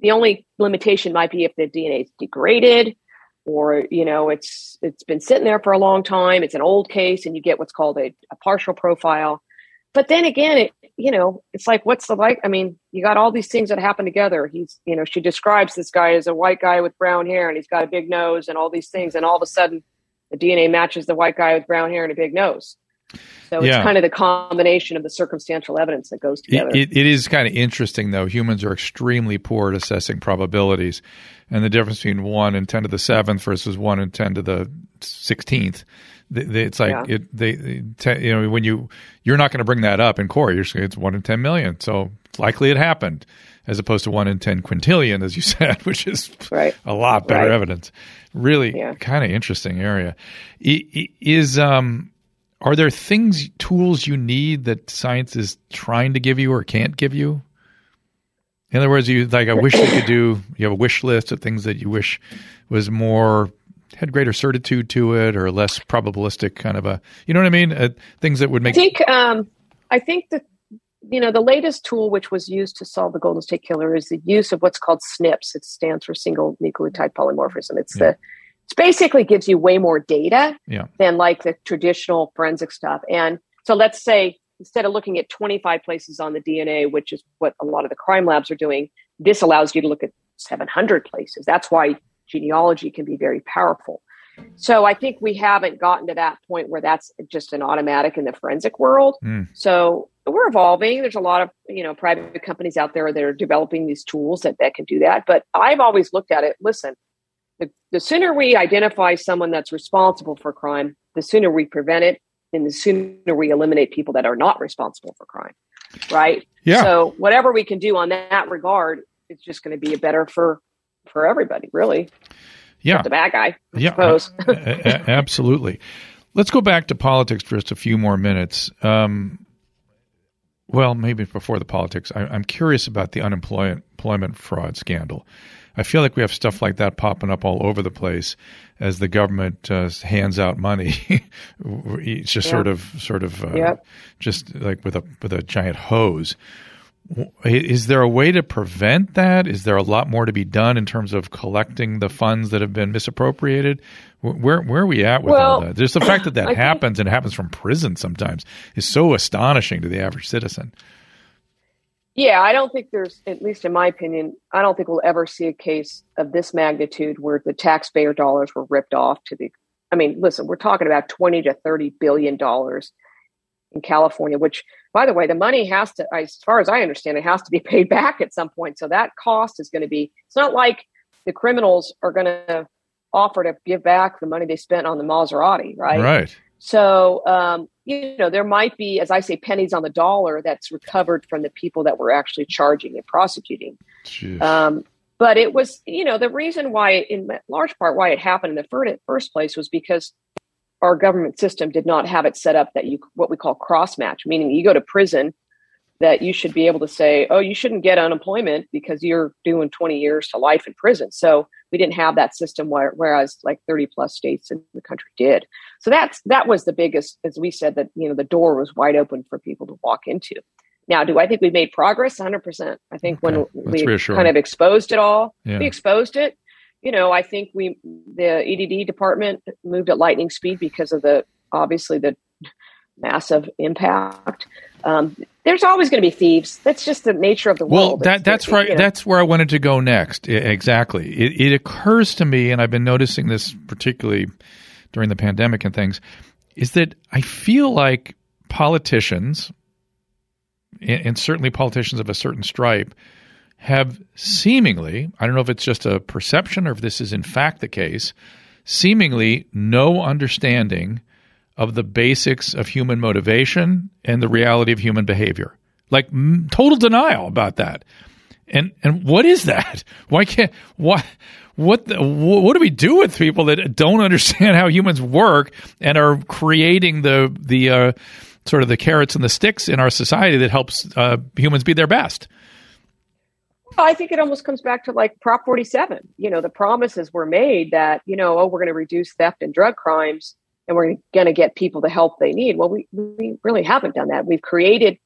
The only limitation might be if the DNA is degraded or you know it's it's been sitting there for a long time. It's an old case and you get what's called a, a partial profile. But then again it you know it's like what's the like i mean you got all these things that happen together. He's you know she describes this guy as a white guy with brown hair and he's got a big nose and all these things. And all of a sudden the dna matches the white guy with brown hair and a big nose so yeah. it's kind of the combination of the circumstantial evidence that goes together. It, it, it is kind of interesting, though. Humans are extremely poor at assessing probabilities, and the difference between one and ten to the seventh versus one and ten to the sixteenth. It's like yeah. it. They, you know, when you you're not going to bring that up in court. You're saying it's one in ten million, so likely it happened, as opposed to one in ten quintillion, as you said, which is right. a lot better right. evidence. Really, yeah. kind of interesting area. Is um are there things, tools you need that science is trying to give you or can't give you? In other words, you like I wish you could do. You have a wish list of things that you wish was more had greater certitude to it or less probabilistic kind of a. You know what I mean? Uh, things that would make. I think. Um, I think that you know the latest tool which was used to solve the Golden State Killer is the use of what's called SNPs. It stands for single nucleotide polymorphism. It's yeah. the it basically gives you way more data yeah. than like the traditional forensic stuff. And so let's say instead of looking at 25 places on the DNA, which is what a lot of the crime labs are doing, this allows you to look at 700 places. That's why genealogy can be very powerful. So I think we haven't gotten to that point where that's just an automatic in the forensic world. Mm. So we're evolving. There's a lot of, you know, private companies out there that are developing these tools that, that can do that. But I've always looked at it, listen, the, the sooner we identify someone that's responsible for crime, the sooner we prevent it, and the sooner we eliminate people that are not responsible for crime. Right. Yeah. So whatever we can do on that regard, it's just going to be better for for everybody, really. Yeah. the bad guy. I yeah. Suppose. absolutely. Let's go back to politics for just a few more minutes. Um, well, maybe before the politics, I, am curious about the unemployment fraud scandal. I feel like we have stuff like that popping up all over the place as the government uh, hands out money. it's just sort of, sort of, uh, yep. just like with a with a giant hose. is there a way to prevent that? Is there a lot more to be done in terms of collecting the funds that have been misappropriated? Where where are we at with well, all that? Just the fact that that I happens think, and happens from prison sometimes is so astonishing to the average citizen. Yeah, I don't think there's, at least in my opinion, I don't think we'll ever see a case of this magnitude where the taxpayer dollars were ripped off to the. I mean, listen, we're talking about twenty to thirty billion dollars in California, which, by the way, the money has to, as far as I understand, it has to be paid back at some point. So that cost is going to be. It's not like the criminals are going to offer to give back the money they spent on the Maserati, right? Right. So, um, you know, there might be, as I say, pennies on the dollar that's recovered from the people that were actually charging and prosecuting. Um, but it was, you know, the reason why, in large part, why it happened in the first place was because our government system did not have it set up that you, what we call cross match, meaning you go to prison, that you should be able to say, oh, you shouldn't get unemployment because you're doing 20 years to life in prison. So we didn't have that system whereas like 30 plus states in the country did so that's that was the biggest as we said that you know the door was wide open for people to walk into now do i think we've made progress 100% i think okay. when that's we kind of exposed it all yeah. we exposed it you know i think we the edd department moved at lightning speed because of the obviously the massive impact um, there's always going to be thieves. That's just the nature of the well, world. Well, that, that's right. You know. That's where I wanted to go next. exactly. It, it occurs to me, and I've been noticing this particularly during the pandemic and things, is that I feel like politicians, and, and certainly politicians of a certain stripe, have seemingly, I don't know if it's just a perception or if this is in fact the case, seemingly no understanding of the basics of human motivation and the reality of human behavior. Like m- total denial about that. And and what is that? Why can't what what the, what do we do with people that don't understand how humans work and are creating the the uh, sort of the carrots and the sticks in our society that helps uh, humans be their best? I think it almost comes back to like Prop 47. You know, the promises were made that, you know, oh, we're going to reduce theft and drug crimes and we're going to get people the help they need. Well, we, we really haven't done that. We've created,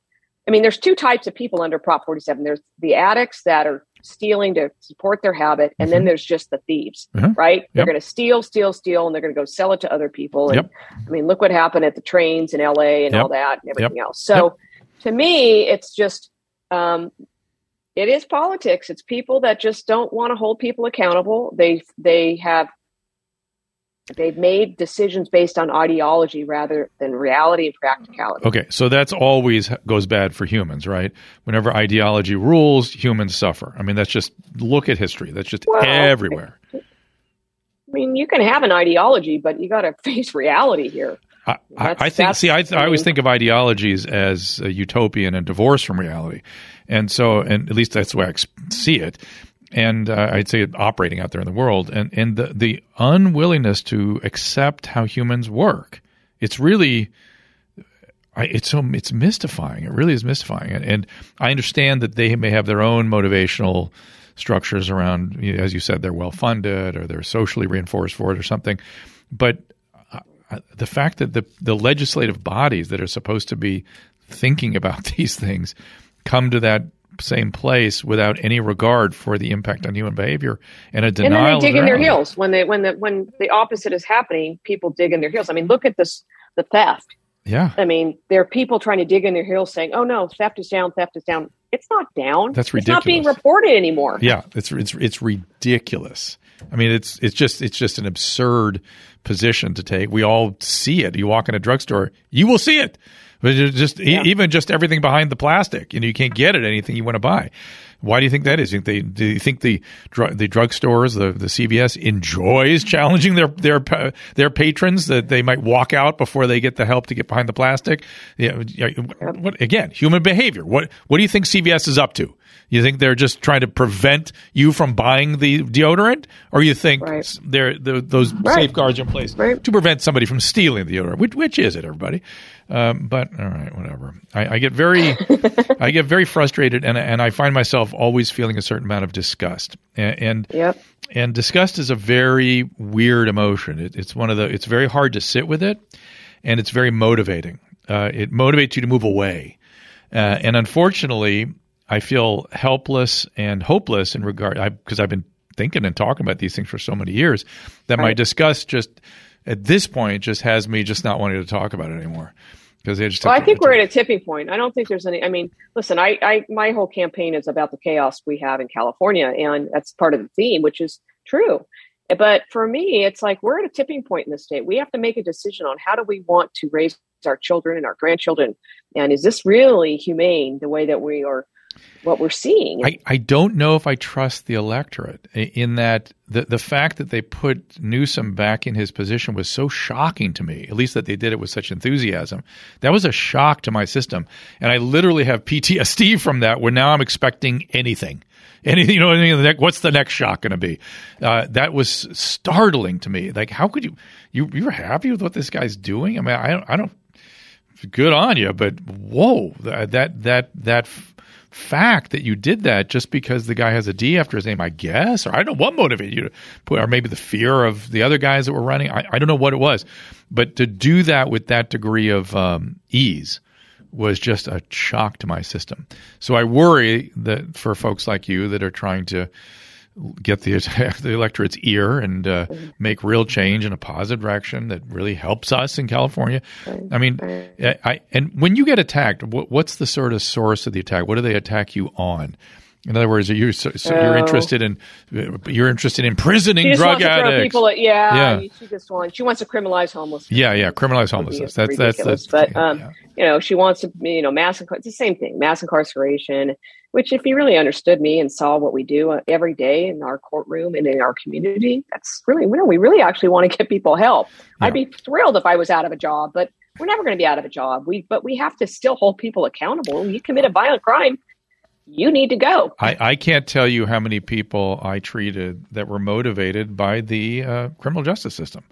I mean, there's two types of people under Prop 47. There's the addicts that are stealing to support their habit, and mm-hmm. then there's just the thieves, mm-hmm. right? They're going to steal, steal, steal, and they're going to go sell it to other people. And yep. I mean, look what happened at the trains in LA and yep. all that and everything yep. else. So to me, it's just, um, it is politics. It's people that just don't want to hold people accountable. They they have They've made decisions based on ideology rather than reality and practicality. Okay, so that's always goes bad for humans, right? Whenever ideology rules, humans suffer. I mean, that's just look at history. That's just well, everywhere. I mean, you can have an ideology, but you got to face reality here. I, I, think. See, I, I, always think of ideologies as utopian and divorced from reality, and so, and at least that's the way I see it and uh, I'd say operating out there in the world, and and the the unwillingness to accept how humans work. It's really, it's so it's mystifying. It really is mystifying, and, and I understand that they may have their own motivational structures around, you as you said, they're well funded or they're socially reinforced for it or something, but uh, the fact that the the legislative bodies that are supposed to be thinking about these things come to that same place without any regard for the impact on human behavior and a denial. And then they dig in their heels when they when the when the opposite is happening. People dig in their heels. I mean, look at this the theft. Yeah. I mean, there are people trying to dig in their heels saying, "Oh no, theft is down, theft is down." It's not down. That's ridiculous. It's not being reported anymore. Yeah, it's it's it's ridiculous. I mean, it's it's just it's just an absurd position to take. We all see it. You walk in a drugstore, you will see it. But just yeah. even just everything behind the plastic, you know, you can't get it anything you want to buy. Why do you think that is? Do you think, they, do you think the dr- the drugstores, the the CVS enjoys challenging their their their patrons that they might walk out before they get the help to get behind the plastic? Yeah, what, again, human behavior. What what do you think CVS is up to? You think they're just trying to prevent you from buying the deodorant, or you think right. they're the, those right. safeguards in place right. to prevent somebody from stealing the deodorant? Which, which is it, everybody? Um, but all right, whatever. I, I get very, I get very frustrated, and and I find myself always feeling a certain amount of disgust. And and, yep. and disgust is a very weird emotion. It, it's one of the. It's very hard to sit with it, and it's very motivating. Uh, it motivates you to move away, uh, and unfortunately, I feel helpless and hopeless in regard because I've been thinking and talking about these things for so many years that right. my disgust just at this point just has me just not wanting to talk about it anymore because they just. Well, I think we're at a tipping point. I don't think there's any. I mean, listen, I, I, my whole campaign is about the chaos we have in California, and that's part of the theme, which is true. But for me, it's like we're at a tipping point in the state. We have to make a decision on how do we want to raise our children and our grandchildren, and is this really humane the way that we are what we're seeing. I, I don't know if I trust the electorate in that the, the fact that they put Newsom back in his position was so shocking to me, at least that they did it with such enthusiasm. That was a shock to my system. And I literally have PTSD from that where now I'm expecting anything. Anything, you know, anything, what's the next shock going to be? Uh, that was startling to me. Like, how could you, you, you're happy with what this guy's doing? I mean, I don't, I don't, good on you, but whoa, that, that, that, that, fact that you did that just because the guy has a D after his name, I guess, or I don't know what motivated you to put, or maybe the fear of the other guys that were running. I, I don't know what it was, but to do that with that degree of um, ease was just a shock to my system. So I worry that for folks like you that are trying to get the the electorate's ear and uh, make real change in a positive direction that really helps us in California. I mean, I, I, and when you get attacked, what, what's the sort of source of the attack? What do they attack you on? In other words, are you so, so you're oh. interested in you're interested in imprisoning drug addicts? People, yeah, yeah, she just wants she wants to criminalize homelessness. Yeah, yeah, criminalize homelessness. That's that's that's. But um, yeah. you know, she wants to you know mass. It's the same thing, mass incarceration. Which, if you really understood me and saw what we do uh, every day in our courtroom and in our community, that's really well. We really actually want to get people help. Yeah. I'd be thrilled if I was out of a job, but we're never going to be out of a job. We but we have to still hold people accountable. You commit a violent crime, you need to go. I, I can't tell you how many people I treated that were motivated by the uh, criminal justice system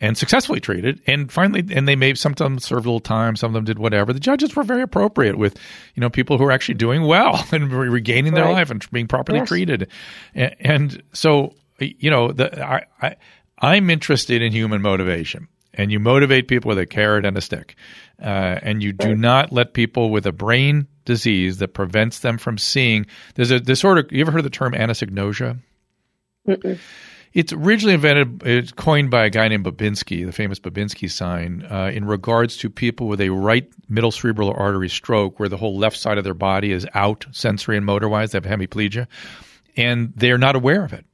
and successfully treated. And finally, and they may some of them served a little time, some of them did whatever. The judges were very appropriate with, you know, people who are actually doing well and regaining their right. life and being properly yes. treated. And, and, so, you know, the, I, I, I'm interested in human motivation. And you motivate people with a carrot and a stick. Uh, and you do right. not let people with a brain disease that prevents them from seeing. There's a disorder. You ever heard of the term anosognosia? Mm-mm. It's originally invented, it's coined by a guy named Babinski, the famous Babinski sign, uh, in regards to people with a right middle cerebral artery stroke where the whole left side of their body is out sensory and motor wise. They have hemiplegia. And they're not aware of it.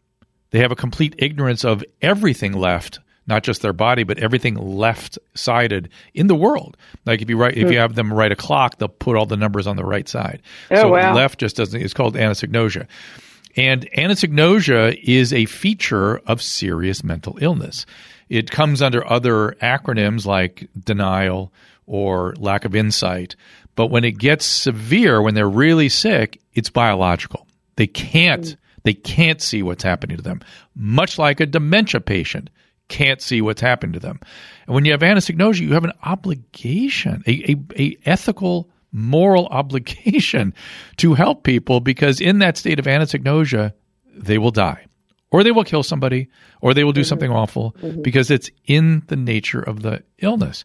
They have a complete ignorance of everything left not just their body, but everything left sided in the world. Like if you write, if you hmm. have them write a clock, they'll put all the numbers on the right side. Oh, so wow. left just doesn't. It's called anosognosia. And anosognosia is a feature of serious mental illness. It comes under other acronyms like denial or lack of insight. But when it gets severe, when they're really sick, it's biological. They can't, they can't see what's happening to them. Much like a dementia patient can't see what's happening to them. And when you have anosognosia, you have an obligation, a, a, a ethical moral obligation to help people because in that state of anosognosia, they will die or they will kill somebody or they will do mm-hmm. something awful mm-hmm. because it's in the nature of the illness.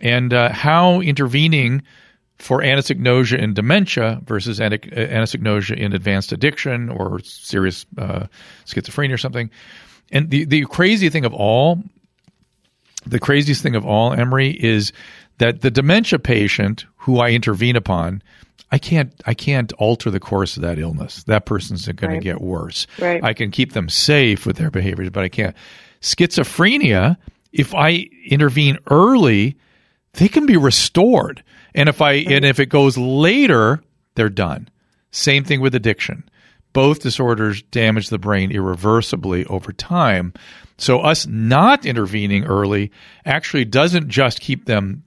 And uh, how intervening for anosognosia in dementia versus anosognosia in advanced addiction or serious uh, schizophrenia or something. And the, the crazy thing of all, the craziest thing of all, Anne Marie, is that the dementia patient who I intervene upon, I can't I can't alter the course of that illness. That person's going right. to get worse. Right. I can keep them safe with their behaviors, but I can't. Schizophrenia, if I intervene early, they can be restored. And if I right. and if it goes later, they're done. Same thing with addiction. Both disorders damage the brain irreversibly over time. So us not intervening early actually doesn't just keep them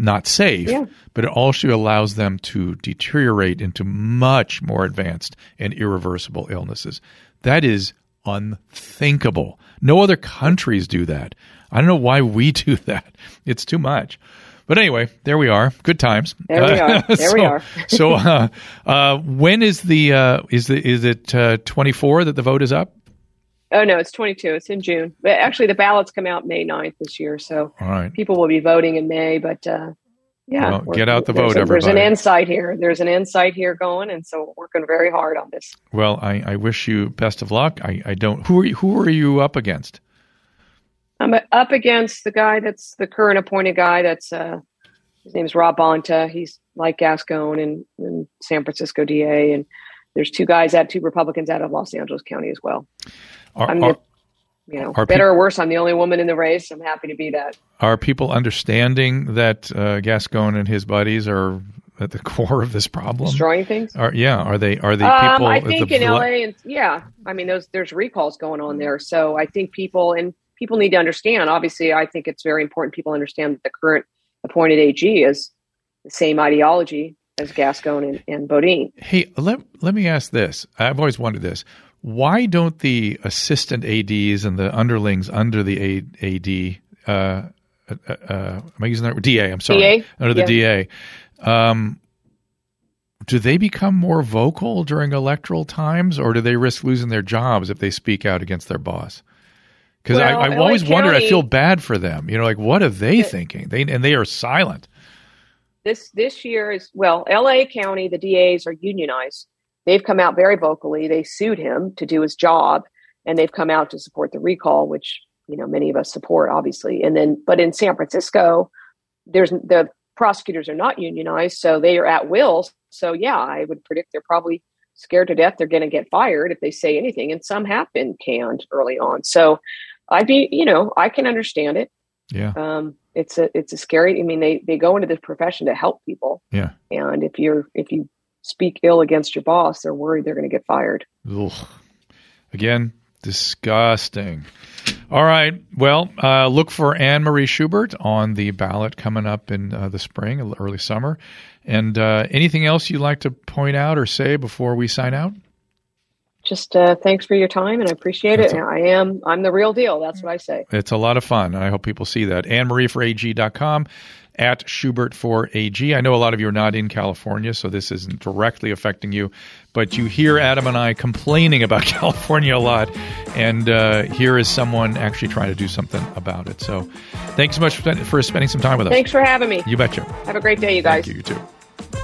not safe, yeah. but it also allows them to deteriorate into much more advanced and irreversible illnesses. That is unthinkable. No other countries do that. I don't know why we do that. It's too much. But anyway, there we are. Good times. There we are. There so, we are. so, uh, uh, when is the uh, is the is it uh, twenty four that the vote is up? Oh no, it's 22. It's in June. But actually, the ballots come out May 9th this year, so people will be voting in May. But uh, Yeah, well, get out the vote, a, everybody. There's an insight here. There's an insight here going, and so we're working very hard on this. Well, I, I wish you best of luck. I, I don't. Who are you, who are you up against? I'm up against the guy that's the current appointed guy. That's uh, his name's Rob Bonta. He's like Gascon and, and San Francisco DA, and there's two guys out, two Republicans out of Los Angeles County as well. Are, I'm are, you know, better peop- or worse, I'm the only woman in the race. I'm happy to be that. are people understanding that uh, Gascon and his buddies are at the core of this problem? Destroying things. Are, yeah, are they are they Um, people? I think in LA, and yeah, I mean, those there's recalls going on there. So I think people and people need to understand. Obviously, I think it's very important people understand that the current appointed AG is the same ideology as Gascon and, and Boudin. Hey, let let me ask this. I've always wondered this. Why don't the assistant ads and the underlings under the AD, uh, uh, uh, am I using that? DA. I'm sorry. DA? Under the Yeah. DA. Um, do they become more vocal during electoral times, or do they risk losing their jobs if they speak out against their boss? Because Well, I've LA always wonder. I feel bad for them. You know, like what are they thinking? They and they are silent. This this year is well, LA County, the DAs are unionized. They've come out very vocally. They sued him to do his job, and they've come out to support the recall, which you know many of us support, obviously. And then, but in San Francisco, there's the prosecutors are not unionized, so they are at will. So yeah, I would predict they're probably scared to death they're going to get fired if they say anything, and some have been canned early on. So I'd be, you know, I can understand it. Yeah, Um, it's a it's a scary. I mean, they they go into this profession to help people, yeah. and if you're if you speak ill against your boss, they're worried they're going to get fired. Ugh. Again, disgusting. All right. Well, uh, look for Anne Marie Schubert on the ballot coming up in uh, the spring, early summer. And uh, anything else you'd like to point out or say before we sign out? Just uh, thanks for your time, and I appreciate it. And I am I'm the real deal. That's what I say. It's a lot of fun, and I hope people see that. AnneMarieForAG.com at Schubert for AG. I know a lot of you are not in California, so this isn't directly affecting you, but you hear Adam and I complaining about California a lot, and uh, here is someone actually trying to do something about it. So thanks so much for, for spending some time with us. Thanks for having me. You betcha. Have a great day, you guys. Thank you, you too.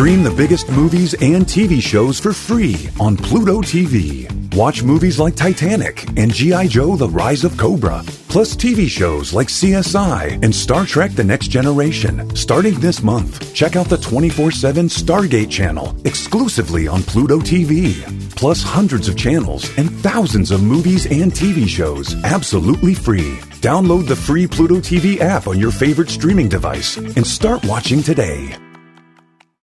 Stream the biggest movies and TV shows for free on Pluto TV. Watch movies like Titanic and G.I. Joe The Rise of Cobra, plus TV shows like CSI and Star Trek The Next Generation. Starting this month, check out the 24 7 Stargate channel exclusively on Pluto TV. Plus hundreds of channels and thousands of movies and TV shows absolutely free. Download the free Pluto TV app on your favorite streaming device and start watching today.